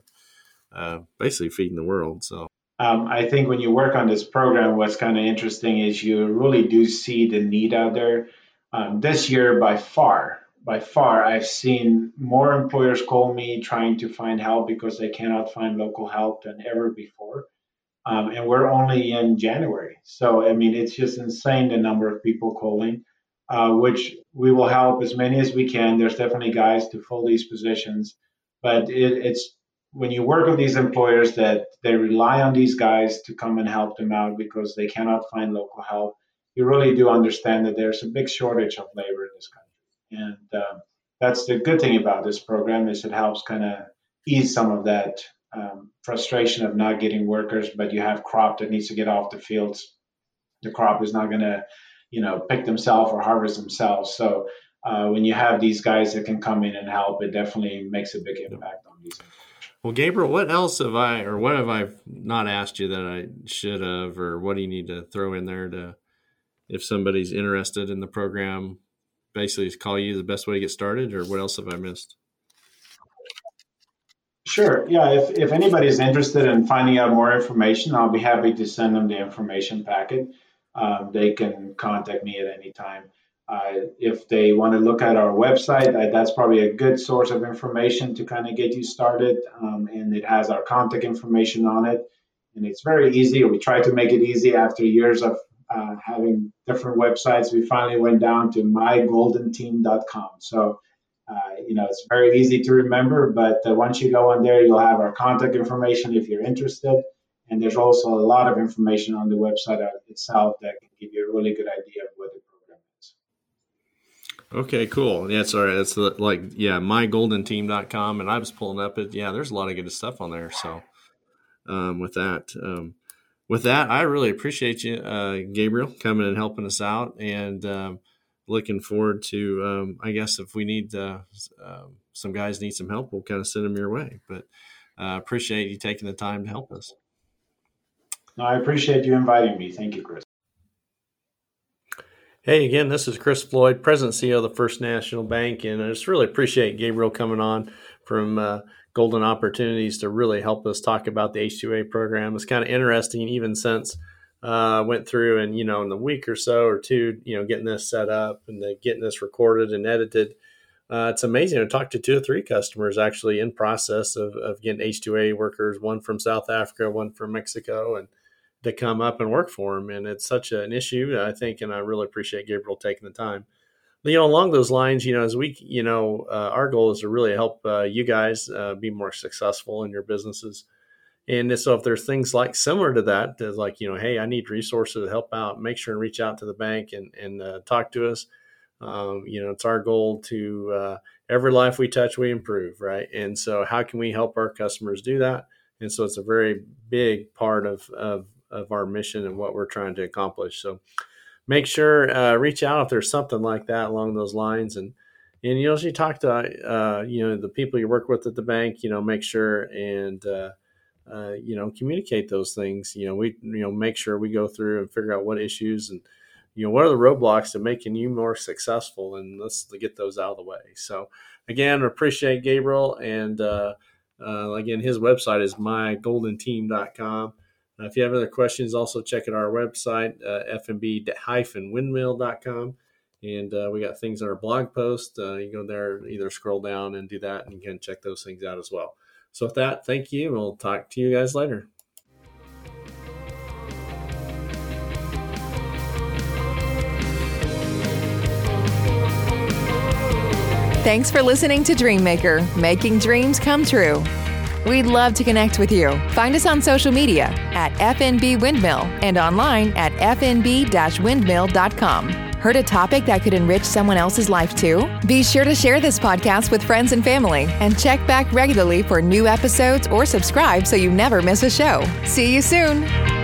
uh, basically feeding the world. So um, I think when you work on this program, what's kind of interesting is you really do see the need out there. Um, this year, by far, by far, I've seen more employers call me trying to find help because they cannot find local help than ever before. Um, and we're only in January. So, I mean, it's just insane the number of people calling, uh, which we will help as many as we can. There's definitely guys to fill these positions, but it, it's when you work with these employers that they rely on these guys to come and help them out because they cannot find local help, you really do understand that there's a big shortage of labor in this country. And uh, that's the good thing about this program is it helps kind of ease some of that um, frustration of not getting workers, but you have crop that needs to get off the fields. The crop is not going to, you know, pick themselves or harvest themselves. So uh, when you have these guys that can come in and help, it definitely makes a big impact on these. Well, Gabriel, what else have I, or what have I not asked you that I should have, or what do you need to throw in there to, if somebody's interested in the program, basically call you the best way to get started, or what else have I missed? Sure. Yeah. If, if anybody's interested in finding out more information, I'll be happy to send them the information packet. Um, they can contact me at any time. Uh, if they want to look at our website, uh, that's probably a good source of information to kind of get you started. Um, and it has our contact information on it. And it's very easy. We try to make it easy after years of uh, having different websites. We finally went down to mygoldenteam.com. So, uh, you know, it's very easy to remember, but uh, once you go on there, you'll have our contact information if you're interested. And there's also a lot of information on the website itself that can give you a really good idea of what the Okay, cool. Yeah, sorry. That's the, like, yeah, mygoldenteam.com. And I was pulling up it. Yeah, there's a lot of good stuff on there. So, um, with that, um, with that, I really appreciate you, uh, Gabriel, coming and helping us out. And, um, looking forward to, um, I guess if we need, uh, uh, some guys need some help, we'll kind of send them your way. But, uh, appreciate you taking the time to help us. No, I appreciate you inviting me. Thank you, Chris. Hey, again, this is Chris Floyd, President CEO of the First National Bank, and I just really appreciate Gabriel coming on from uh, Golden Opportunities to really help us talk about the H2A program. It's kind of interesting, even since uh, went through and you know in the week or so or two, you know, getting this set up and the, getting this recorded and edited. Uh, it's amazing to talk to two or three customers actually in process of, of getting H2A workers, one from South Africa, one from Mexico, and to come up and work for them. And it's such an issue, I think, and I really appreciate Gabriel taking the time. You know, along those lines, you know, as we, you know, uh, our goal is to really help uh, you guys uh, be more successful in your businesses. And so, if there's things like similar to that, there's like, you know, hey, I need resources to help out, make sure and reach out to the bank and, and uh, talk to us. Um, you know, it's our goal to uh, every life we touch, we improve, right? And so, how can we help our customers do that? And so, it's a very big part of, of of our mission and what we're trying to accomplish. So make sure uh, reach out if there's something like that along those lines. And and you you talk to uh, you know the people you work with at the bank you know make sure and uh, uh, you know communicate those things. You know we you know make sure we go through and figure out what issues and you know what are the roadblocks to making you more successful and let's get those out of the way. So again appreciate gabriel and uh, uh, again his website is mygoldenteam.com uh, if you have other questions, also check out our website, uh, fnb-windmill.com. And uh, we got things on our blog post. Uh, you go there, either scroll down and do that, and you can check those things out as well. So, with that, thank you. We'll talk to you guys later. Thanks for listening to Dreammaker, making dreams come true. We'd love to connect with you. Find us on social media at FNB Windmill and online at fnb-windmill.com. Heard a topic that could enrich someone else's life too? Be sure to share this podcast with friends and family and check back regularly for new episodes or subscribe so you never miss a show. See you soon.